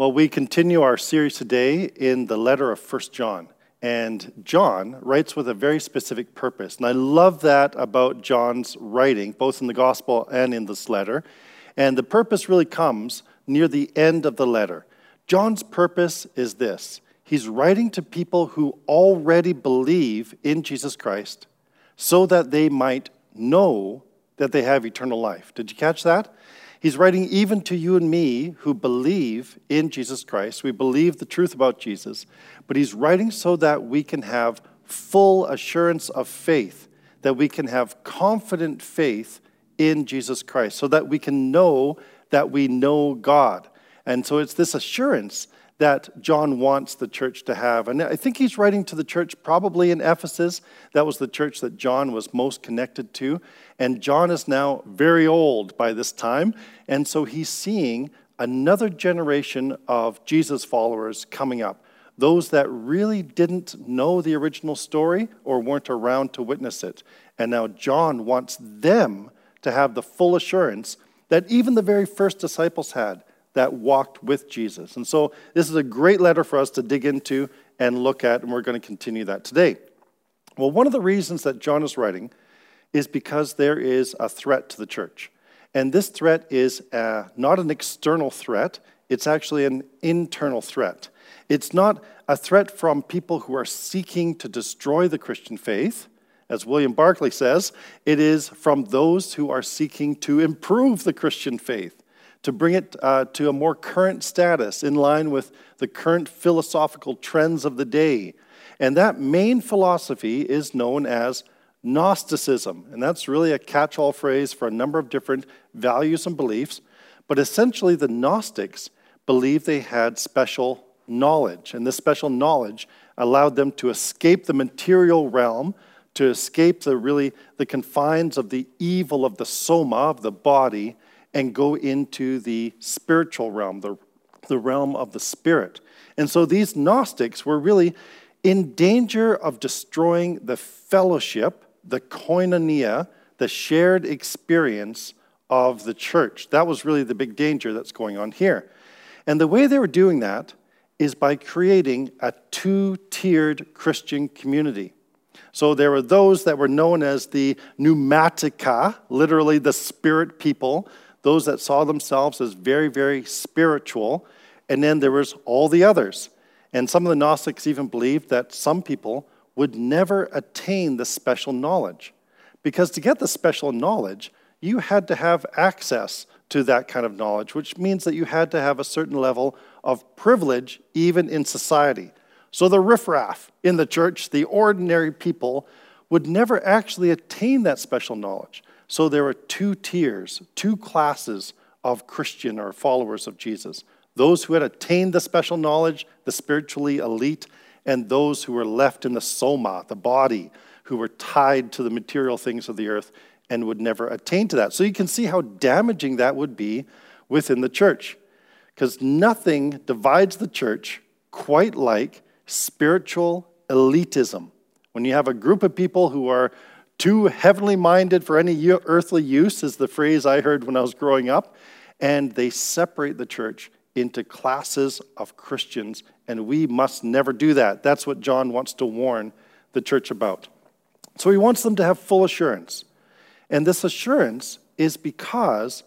Well, we continue our series today in the letter of First John. And John writes with a very specific purpose. And I love that about John's writing, both in the gospel and in this letter. And the purpose really comes near the end of the letter. John's purpose is this he's writing to people who already believe in Jesus Christ so that they might know that they have eternal life. Did you catch that? He's writing even to you and me who believe in Jesus Christ. We believe the truth about Jesus, but he's writing so that we can have full assurance of faith, that we can have confident faith in Jesus Christ, so that we can know that we know God. And so it's this assurance that John wants the church to have. And I think he's writing to the church probably in Ephesus. That was the church that John was most connected to. And John is now very old by this time. And so he's seeing another generation of Jesus followers coming up. Those that really didn't know the original story or weren't around to witness it. And now John wants them to have the full assurance that even the very first disciples had that walked with Jesus. And so this is a great letter for us to dig into and look at, and we're going to continue that today. Well, one of the reasons that John is writing is because there is a threat to the church. And this threat is uh, not an external threat, it's actually an internal threat. It's not a threat from people who are seeking to destroy the Christian faith. As William Barclay says, it is from those who are seeking to improve the Christian faith to bring it uh, to a more current status in line with the current philosophical trends of the day. And that main philosophy is known as Gnosticism. And that's really a catch all phrase for a number of different values and beliefs. But essentially, the Gnostics believed they had special knowledge. And this special knowledge allowed them to escape the material realm, to escape the really the confines of the evil of the soma, of the body, and go into the spiritual realm, the, the realm of the spirit. And so these Gnostics were really in danger of destroying the fellowship, the koinonia, the shared experience of the church. That was really the big danger that's going on here. And the way they were doing that is by creating a two tiered Christian community. So there were those that were known as the pneumatica, literally the spirit people, those that saw themselves as very, very spiritual. And then there was all the others. And some of the Gnostics even believed that some people would never attain the special knowledge. Because to get the special knowledge, you had to have access to that kind of knowledge, which means that you had to have a certain level of privilege even in society. So the riffraff in the church, the ordinary people, would never actually attain that special knowledge. So there are two tiers, two classes of Christian or followers of Jesus those who had attained the special knowledge, the spiritually elite, and those who were left in the soma, the body, who were tied to the material things of the earth and would never attain to that. So you can see how damaging that would be within the church. Because nothing divides the church quite like spiritual elitism. When you have a group of people who are too heavenly minded for any earthly use, is the phrase I heard when I was growing up. And they separate the church into classes of Christians, and we must never do that. That's what John wants to warn the church about. So he wants them to have full assurance. And this assurance is because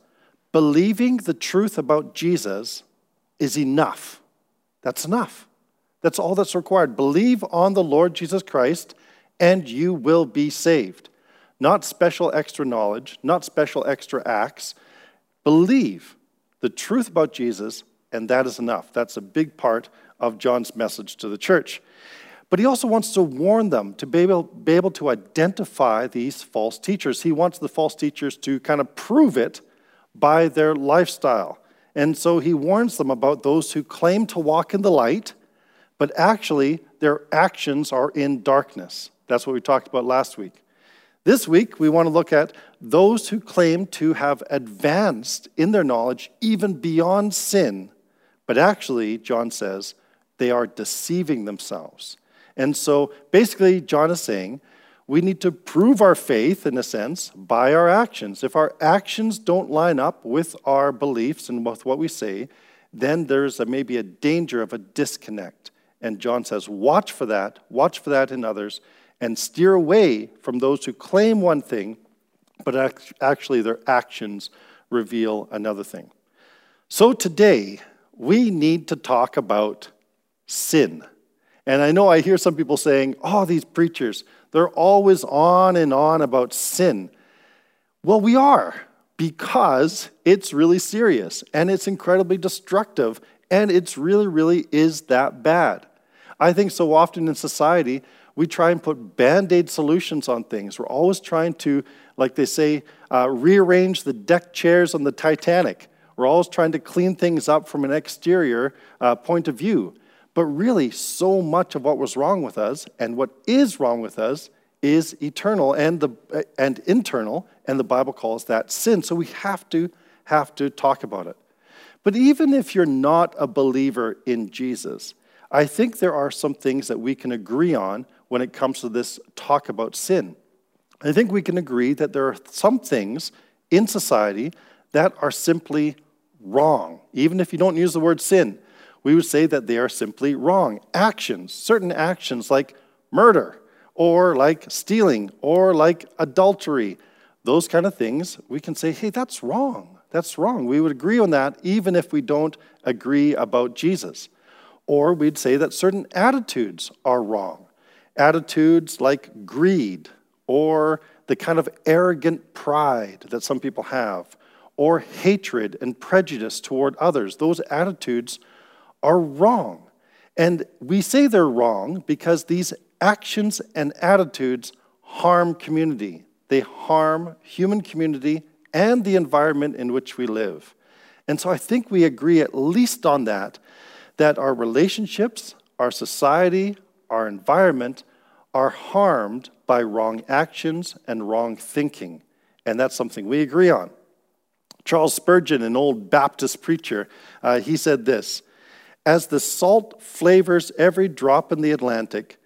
believing the truth about Jesus is enough. That's enough. That's all that's required. Believe on the Lord Jesus Christ and you will be saved. Not special extra knowledge, not special extra acts. Believe the truth about Jesus, and that is enough. That's a big part of John's message to the church. But he also wants to warn them to be able, be able to identify these false teachers. He wants the false teachers to kind of prove it by their lifestyle. And so he warns them about those who claim to walk in the light, but actually their actions are in darkness. That's what we talked about last week. This week, we want to look at those who claim to have advanced in their knowledge even beyond sin, but actually, John says, they are deceiving themselves. And so basically, John is saying we need to prove our faith, in a sense, by our actions. If our actions don't line up with our beliefs and with what we say, then there's a, maybe a danger of a disconnect. And John says, watch for that, watch for that in others, and steer away from those who claim one thing, but actually their actions reveal another thing. So today, we need to talk about sin. And I know I hear some people saying, oh, these preachers, they're always on and on about sin. Well, we are because it's really serious and it's incredibly destructive and it's really, really is that bad. I think so often in society, we try and put band aid solutions on things. We're always trying to, like they say, uh, rearrange the deck chairs on the Titanic. We're always trying to clean things up from an exterior uh, point of view. But really, so much of what was wrong with us and what is wrong with us is eternal and, the, and internal, and the Bible calls that sin. So we have to have to talk about it. But even if you're not a believer in Jesus, I think there are some things that we can agree on when it comes to this talk about sin. I think we can agree that there are some things in society that are simply wrong, even if you don't use the word sin we would say that they are simply wrong. Actions, certain actions like murder, or like stealing, or like adultery, those kind of things, we can say, hey, that's wrong. That's wrong. We would agree on that even if we don't agree about Jesus. Or we'd say that certain attitudes are wrong. Attitudes like greed, or the kind of arrogant pride that some people have, or hatred and prejudice toward others. Those attitudes are wrong. And we say they're wrong because these actions and attitudes harm community. They harm human community and the environment in which we live. And so I think we agree at least on that, that our relationships, our society, our environment are harmed by wrong actions and wrong thinking. And that's something we agree on. Charles Spurgeon, an old Baptist preacher, uh, he said this as the salt flavors every drop in the Atlantic,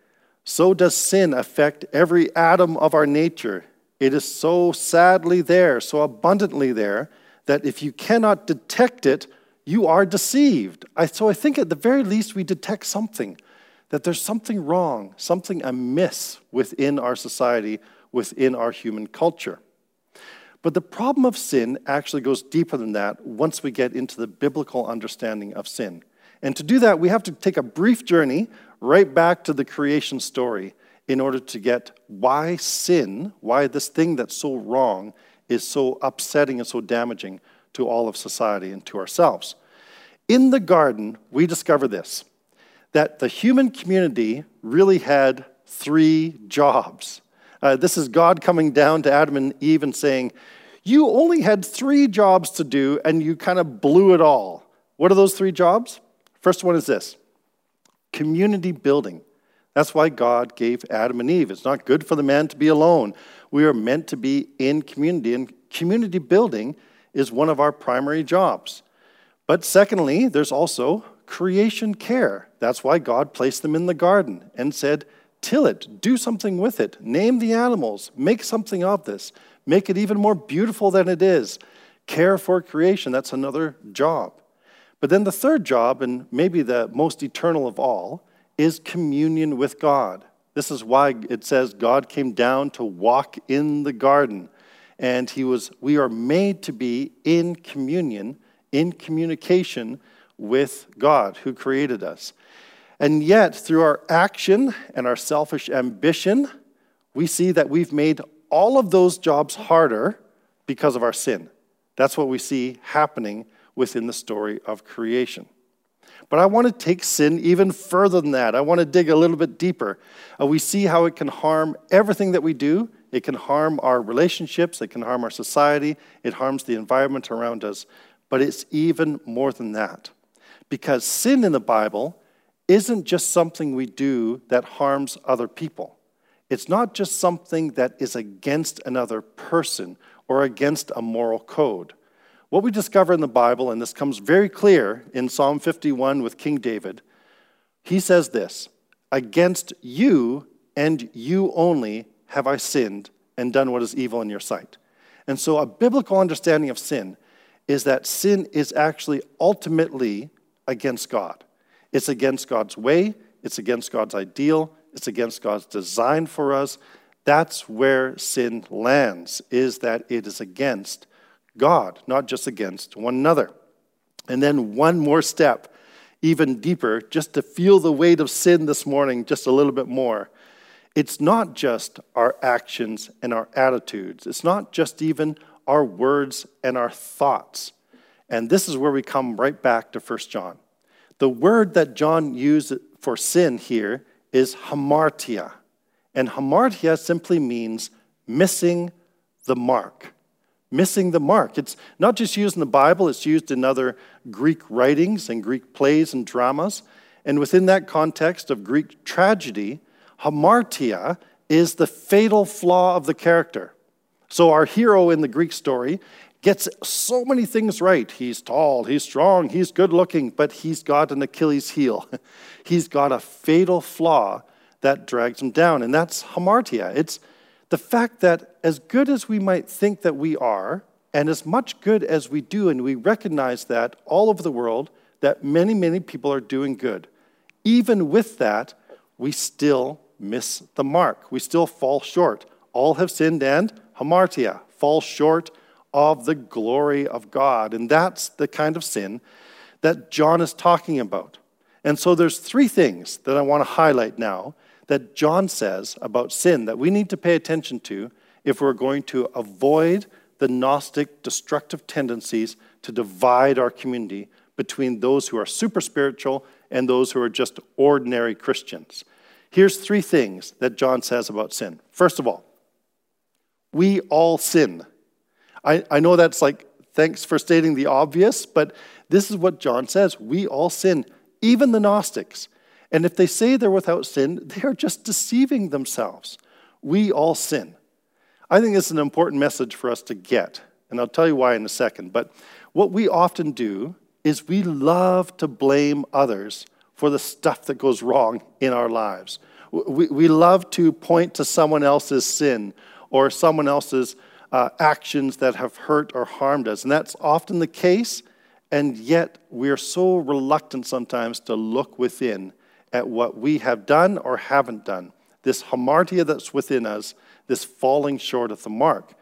so does sin affect every atom of our nature. It is so sadly there, so abundantly there, that if you cannot detect it, you are deceived. I, so I think at the very least we detect something, that there's something wrong, something amiss within our society, within our human culture. But the problem of sin actually goes deeper than that once we get into the biblical understanding of sin. And to do that, we have to take a brief journey right back to the creation story in order to get why sin, why this thing that's so wrong is so upsetting and so damaging to all of society and to ourselves. In the garden, we discover this that the human community really had three jobs. Uh, this is God coming down to Adam and Eve and saying, You only had three jobs to do, and you kind of blew it all. What are those three jobs? First one is this community building. That's why God gave Adam and Eve. It's not good for the man to be alone. We are meant to be in community, and community building is one of our primary jobs. But secondly, there's also creation care. That's why God placed them in the garden and said, Till it, do something with it, name the animals, make something of this, make it even more beautiful than it is. Care for creation, that's another job. But then the third job, and maybe the most eternal of all, is communion with God. This is why it says God came down to walk in the garden. And he was, we are made to be in communion, in communication with God who created us. And yet, through our action and our selfish ambition, we see that we've made all of those jobs harder because of our sin. That's what we see happening within the story of creation. But I want to take sin even further than that. I want to dig a little bit deeper. Uh, we see how it can harm everything that we do. It can harm our relationships, it can harm our society, it harms the environment around us. But it's even more than that. Because sin in the Bible isn't just something we do that harms other people. It's not just something that is against another person or against a moral code. What we discover in the Bible, and this comes very clear in Psalm 51 with King David, he says this Against you and you only have I sinned and done what is evil in your sight. And so, a biblical understanding of sin is that sin is actually ultimately against God. It's against God's way, it's against God's ideal, it's against God's design for us. That's where sin lands, is that it is against God, not just against one another. And then one more step, even deeper, just to feel the weight of sin this morning just a little bit more. It's not just our actions and our attitudes, it's not just even our words and our thoughts. And this is where we come right back to 1 John. The word that John used for sin here is hamartia. And hamartia simply means missing the mark. Missing the mark. It's not just used in the Bible, it's used in other Greek writings and Greek plays and dramas. And within that context of Greek tragedy, hamartia is the fatal flaw of the character. So, our hero in the Greek story gets so many things right. He's tall, he's strong, he's good looking, but he's got an Achilles heel. he's got a fatal flaw that drags him down, and that's hamartia. It's the fact that as good as we might think that we are, and as much good as we do, and we recognize that all over the world, that many, many people are doing good, even with that, we still miss the mark. We still fall short. All have sinned and hamartia, fall short of the glory of God. And that's the kind of sin that John is talking about. And so there's three things that I want to highlight now that John says about sin that we need to pay attention to if we're going to avoid the Gnostic destructive tendencies to divide our community between those who are super spiritual and those who are just ordinary Christians. Here's three things that John says about sin. First of all, we all sin. I, I know that's like, thanks for stating the obvious, but this is what John says. We all sin, even the Gnostics. And if they say they're without sin, they are just deceiving themselves. We all sin. I think this is an important message for us to get, and I'll tell you why in a second. But what we often do is we love to blame others for the stuff that goes wrong in our lives. We, we love to point to someone else's sin or someone else's uh, actions that have hurt or harmed us. And that's often the case, and yet we're so reluctant sometimes to look within at what we have done or haven't done. This hamartia that's within us, this falling short of the mark.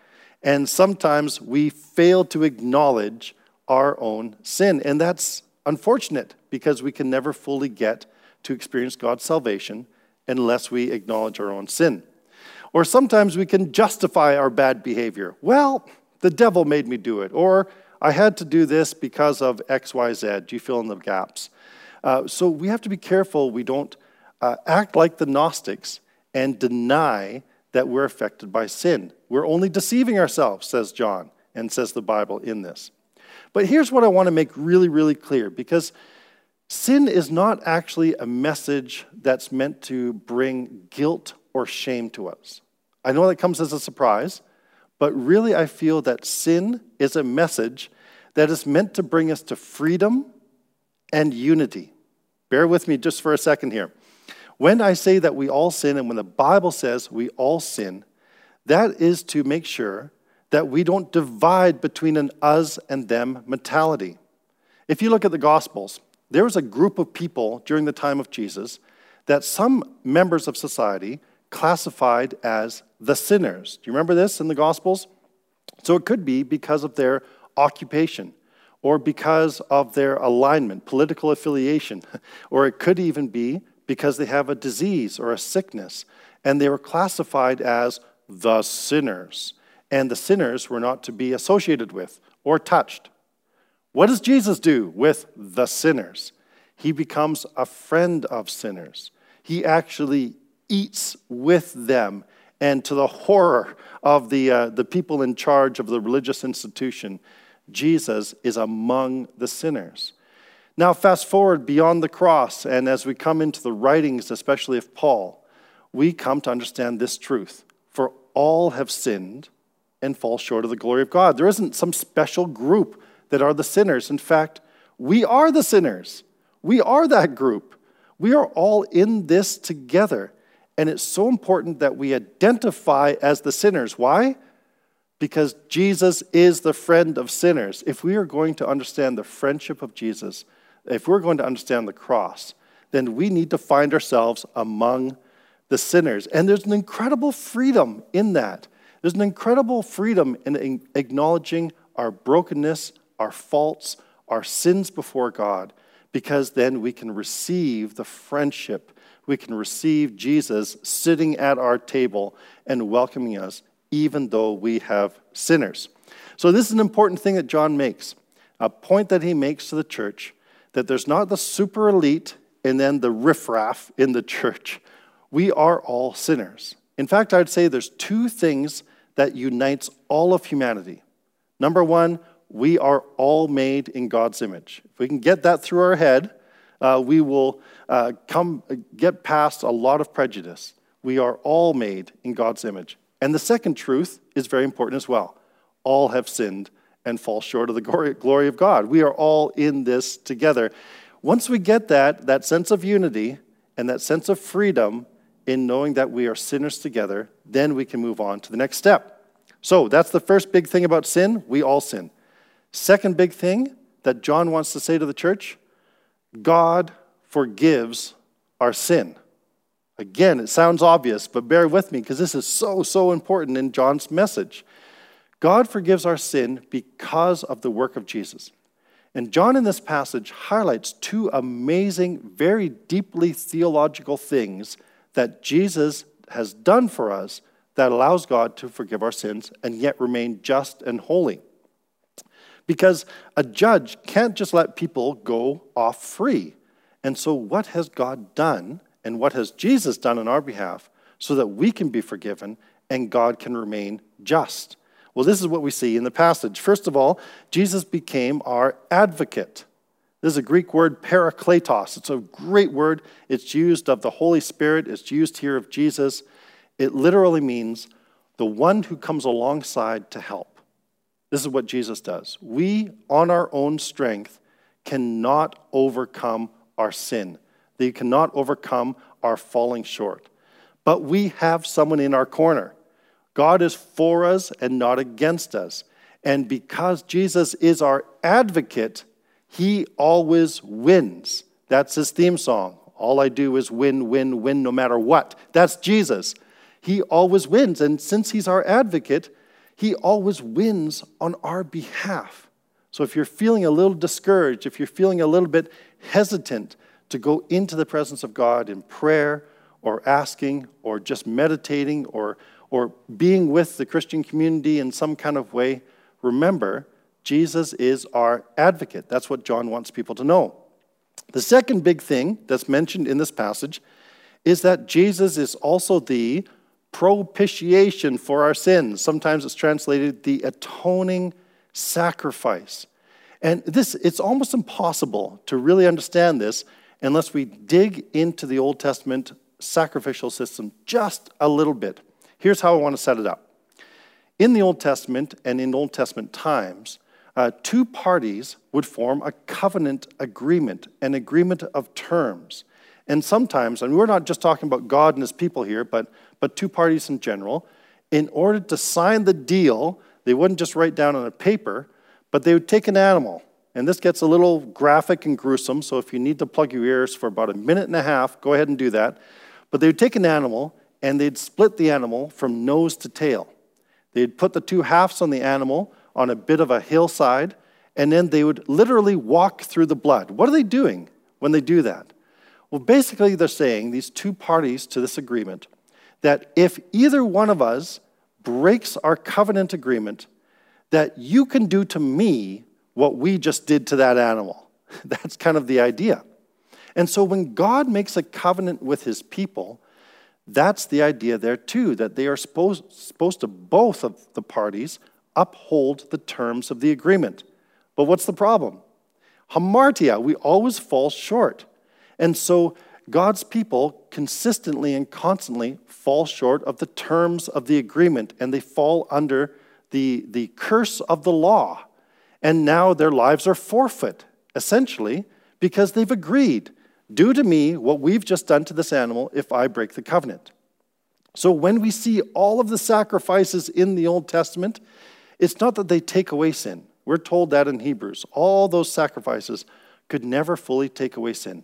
And sometimes we fail to acknowledge our own sin. And that's unfortunate because we can never fully get to experience God's salvation unless we acknowledge our own sin. Or sometimes we can justify our bad behavior. Well, the devil made me do it. Or I had to do this because of XYZ. Do you fill in the gaps? Uh, so we have to be careful we don't uh, act like the Gnostics and deny that we're affected by sin. We're only deceiving ourselves, says John, and says the Bible in this. But here's what I want to make really, really clear because sin is not actually a message that's meant to bring guilt or shame to us. I know that comes as a surprise, but really I feel that sin is a message that is meant to bring us to freedom and unity. Bear with me just for a second here. When I say that we all sin, and when the Bible says we all sin, that is to make sure that we don't divide between an us and them mentality. If you look at the Gospels, there was a group of people during the time of Jesus that some members of society classified as the sinners. Do you remember this in the Gospels? So it could be because of their occupation or because of their alignment, political affiliation, or it could even be because they have a disease or a sickness, and they were classified as the sinners. And the sinners were not to be associated with or touched. What does Jesus do with the sinners? He becomes a friend of sinners. He actually eats with them. And to the horror of the, uh, the people in charge of the religious institution, Jesus is among the sinners. Now, fast forward beyond the cross, and as we come into the writings, especially of Paul, we come to understand this truth. For all have sinned and fall short of the glory of God. There isn't some special group that are the sinners. In fact, we are the sinners. We are that group. We are all in this together. And it's so important that we identify as the sinners. Why? Because Jesus is the friend of sinners. If we are going to understand the friendship of Jesus, if we're going to understand the cross, then we need to find ourselves among the sinners. And there's an incredible freedom in that. There's an incredible freedom in acknowledging our brokenness, our faults, our sins before God, because then we can receive the friendship. We can receive Jesus sitting at our table and welcoming us, even though we have sinners. So, this is an important thing that John makes, a point that he makes to the church that there's not the super elite and then the riffraff in the church. We are all sinners. In fact, I'd say there's two things that unites all of humanity. Number one, we are all made in God's image. If we can get that through our head, uh, we will uh, come get past a lot of prejudice. We are all made in God's image. And the second truth is very important as well. All have sinned and fall short of the glory of God. We are all in this together. Once we get that, that sense of unity and that sense of freedom in knowing that we are sinners together, then we can move on to the next step. So that's the first big thing about sin. We all sin. Second big thing that John wants to say to the church God forgives our sin. Again, it sounds obvious, but bear with me because this is so, so important in John's message. God forgives our sin because of the work of Jesus. And John in this passage highlights two amazing, very deeply theological things that Jesus has done for us that allows God to forgive our sins and yet remain just and holy. Because a judge can't just let people go off free. And so, what has God done and what has Jesus done on our behalf so that we can be forgiven and God can remain just? Well, this is what we see in the passage. First of all, Jesus became our advocate. This is a Greek word, parakletos. It's a great word. It's used of the Holy Spirit, it's used here of Jesus. It literally means the one who comes alongside to help. This is what Jesus does. We, on our own strength, cannot overcome our sin. They cannot overcome our falling short. But we have someone in our corner. God is for us and not against us. And because Jesus is our advocate, he always wins. That's his theme song. All I do is win, win, win, no matter what. That's Jesus. He always wins. And since he's our advocate, he always wins on our behalf. So if you're feeling a little discouraged, if you're feeling a little bit hesitant to go into the presence of God in prayer or asking or just meditating or, or being with the Christian community in some kind of way, remember, Jesus is our advocate. That's what John wants people to know. The second big thing that's mentioned in this passage is that Jesus is also the propitiation for our sins. Sometimes it's translated the atoning sacrifice. And this, it's almost impossible to really understand this unless we dig into the Old Testament sacrificial system just a little bit. Here's how I want to set it up. In the Old Testament and in Old Testament times, uh, two parties would form a covenant agreement, an agreement of terms. And sometimes, and we're not just talking about God and his people here, but, but two parties in general, in order to sign the deal, they wouldn't just write down on a paper, but they would take an animal. And this gets a little graphic and gruesome, so if you need to plug your ears for about a minute and a half, go ahead and do that. But they would take an animal and they'd split the animal from nose to tail. They'd put the two halves on the animal on a bit of a hillside, and then they would literally walk through the blood. What are they doing when they do that? Well, basically, they're saying, these two parties to this agreement, that if either one of us breaks our covenant agreement, that you can do to me what we just did to that animal. That's kind of the idea. And so when God makes a covenant with his people, that's the idea there too, that they are supposed, supposed to, both of the parties, uphold the terms of the agreement. But what's the problem? Hamartia, we always fall short. And so God's people consistently and constantly fall short of the terms of the agreement and they fall under the, the curse of the law. And now their lives are forfeit, essentially, because they've agreed do to me what we've just done to this animal if I break the covenant. So when we see all of the sacrifices in the Old Testament, it's not that they take away sin. We're told that in Hebrews. All those sacrifices could never fully take away sin,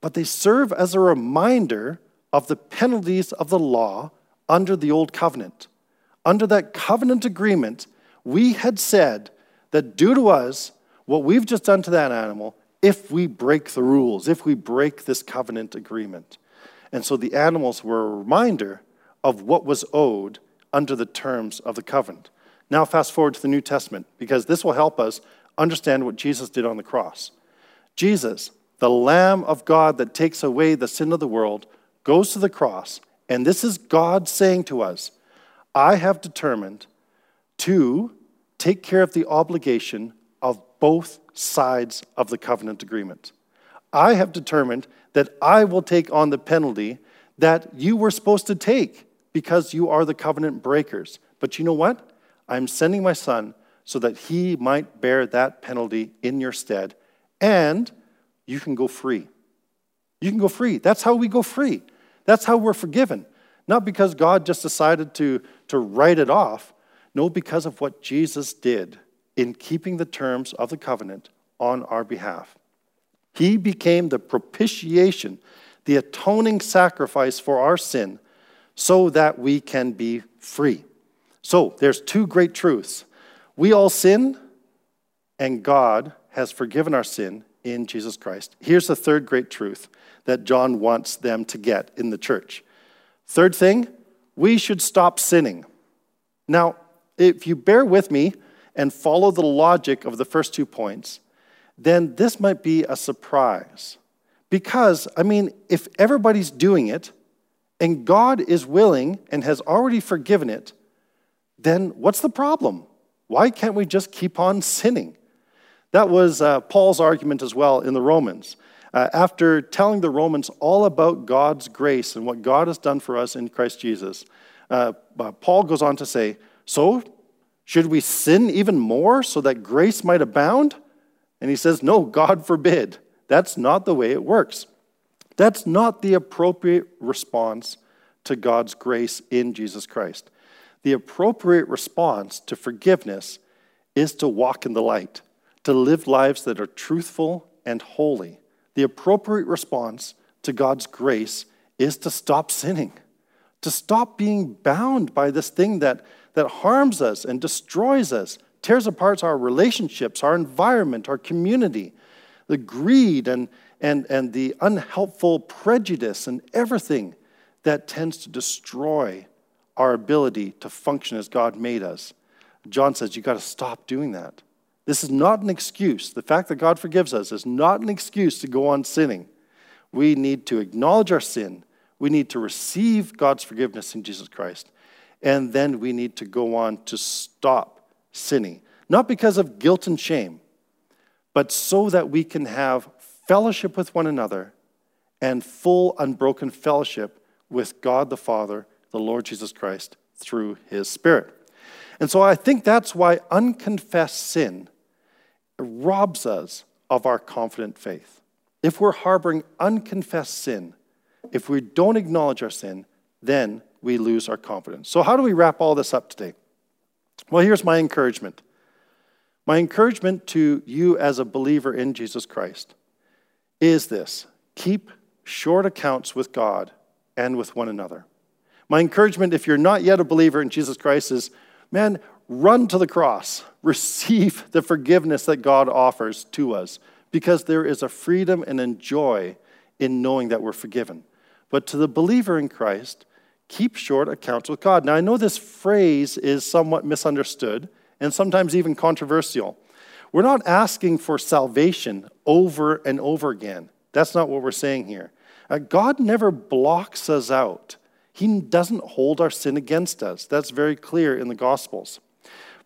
but they serve as a reminder of the penalties of the law under the old covenant. Under that covenant agreement, we had said that due to us, what we've just done to that animal, if we break the rules, if we break this covenant agreement. And so the animals were a reminder of what was owed under the terms of the covenant. Now, fast forward to the New Testament, because this will help us understand what Jesus did on the cross. Jesus, the Lamb of God that takes away the sin of the world, goes to the cross, and this is God saying to us, I have determined to take care of the obligation of both sides of the covenant agreement. I have determined that I will take on the penalty that you were supposed to take because you are the covenant breakers. But you know what? I'm sending my son so that he might bear that penalty in your stead, and you can go free. You can go free. That's how we go free. That's how we're forgiven. Not because God just decided to, to write it off, no, because of what Jesus did in keeping the terms of the covenant on our behalf. He became the propitiation, the atoning sacrifice for our sin, so that we can be free. So there's two great truths. We all sin, and God has forgiven our sin in Jesus Christ. Here's the third great truth that John wants them to get in the church. Third thing, we should stop sinning. Now, if you bear with me and follow the logic of the first two points, then this might be a surprise. Because, I mean, if everybody's doing it and God is willing and has already forgiven it, then what's the problem? Why can't we just keep on sinning? That was uh, Paul's argument as well in the Romans. Uh, after telling the Romans all about God's grace and what God has done for us in Christ Jesus, uh, uh Paul goes on to say, So, should we sin even more so that grace might abound? And he says, No, God forbid. That's not the way it works. That's not the appropriate response to God's grace in Jesus Christ. The appropriate response to forgiveness is to walk in the light, to live lives that are truthful and holy. The appropriate response to God's grace is to stop sinning, to stop being bound by this thing that, that harms us and destroys us, tears apart our relationships, our environment, our community, the greed and, and, and the unhelpful prejudice and everything that tends to destroy our ability to function as God made us. John says, you got to stop doing that. This is not an excuse. The fact that God forgives us is not an excuse to go on sinning. We need to acknowledge our sin. We need to receive God's forgiveness in Jesus Christ. And then we need to go on to stop sinning. Not because of guilt and shame, but so that we can have fellowship with one another and full, unbroken fellowship with God the Father, the Lord Jesus Christ, through his Spirit. And so I think that's why unconfessed sin robs us of our confident faith. If we're harboring unconfessed sin, if we don't acknowledge our sin, then we lose our confidence. So, how do we wrap all this up today? Well, here's my encouragement. My encouragement to you as a believer in Jesus Christ is this keep short accounts with God and with one another. My encouragement, if you're not yet a believer in Jesus Christ, is man, run to the cross, receive the forgiveness that God offers to us, because there is a freedom and a joy in knowing that we're forgiven. But to the believer in Christ, keep short accounts with God. Now, I know this phrase is somewhat misunderstood and sometimes even controversial. We're not asking for salvation over and over again. That's not what we're saying here. Uh, God never blocks us out. He doesn't hold our sin against us. That's very clear in the Gospels.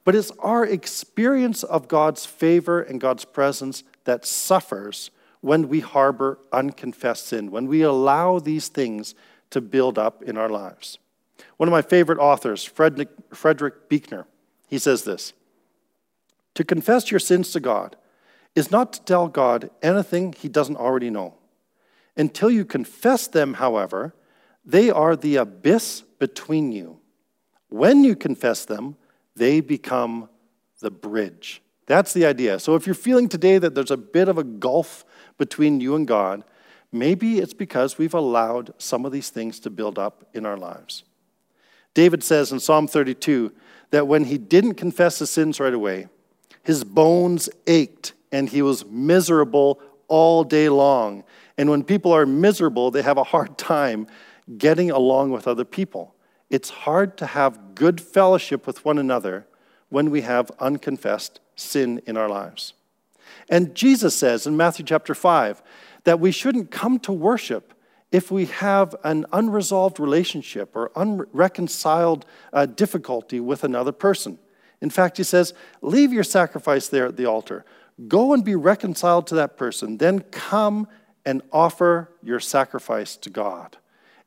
But it's our experience of God's favor and God's presence that suffers when we harbor unconfessed sin, when we allow these things to build up in our lives. One of my favorite authors, Frederick Buechner, he says this To confess your sins to God is not to tell God anything he doesn't already know. Until you confess them, however, they are the abyss between you. When you confess them, they become the bridge. That's the idea. So if you're feeling today that there's a bit of a gulf between you and God, maybe it's because we've allowed some of these things to build up in our lives. David says in Psalm 32 that when he didn't confess his sins right away, his bones ached and he was miserable all day long. And when people are miserable, they have a hard time getting along with other people. It's hard to have good fellowship with one another when we have unconfessed sin in our lives. And Jesus says in Matthew chapter 5 that we shouldn't come to worship if we have an unresolved relationship or unreconciled uh, difficulty with another person. In fact, he says, Leave your sacrifice there at the altar. Go and be reconciled to that person. Then come and offer your sacrifice to God.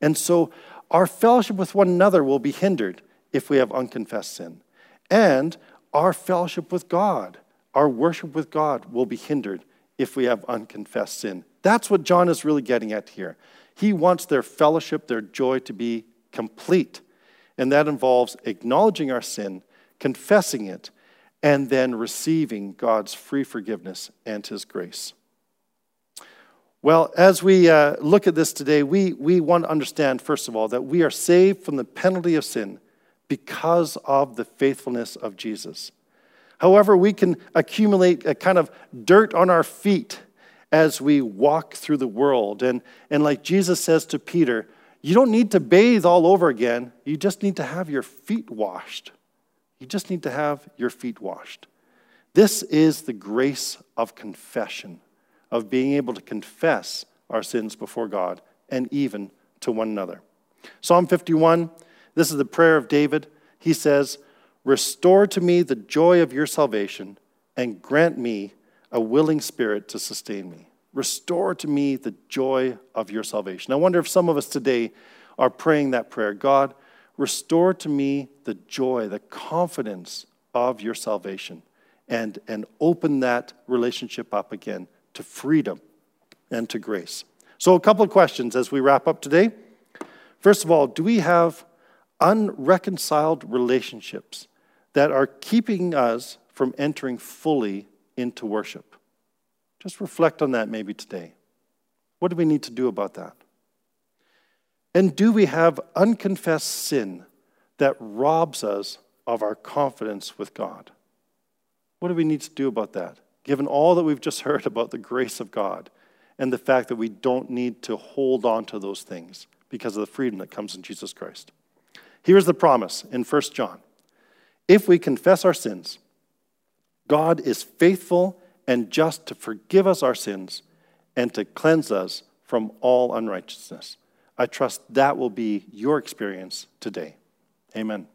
And so our fellowship with one another will be hindered if we have unconfessed sin. And our fellowship with God, our worship with God, will be hindered if we have unconfessed sin. That's what John is really getting at here. He wants their fellowship, their joy to be complete. And that involves acknowledging our sin, confessing it, and then receiving God's free forgiveness and His grace. Well, as we uh, look at this today, we, we want to understand, first of all, that we are saved from the penalty of sin because of the faithfulness of Jesus. However, we can accumulate a kind of dirt on our feet as we walk through the world. And, and like Jesus says to Peter, you don't need to bathe all over again, you just need to have your feet washed. You just need to have your feet washed. This is the grace of confession of being able to confess our sins before God and even to one another. Psalm 51, this is the prayer of David. He says, Restore to me the joy of your salvation and grant me a willing spirit to sustain me. Restore to me the joy of your salvation. I wonder if some of us today are praying that prayer God, restore to me the joy, the confidence of your salvation, and, and open that relationship up again to freedom and to grace. So, a couple of questions as we wrap up today. First of all, do we have unreconciled relationships that are keeping us from entering fully into worship? Just reflect on that maybe today. What do we need to do about that? And do we have unconfessed sin that robs us of our confidence with God? What do we need to do about that? Given all that we've just heard about the grace of God and the fact that we don't need to hold on to those things because of the freedom that comes in Jesus Christ. Here's the promise in 1 John If we confess our sins, God is faithful and just to forgive us our sins and to cleanse us from all unrighteousness. I trust that will be your experience today. Amen.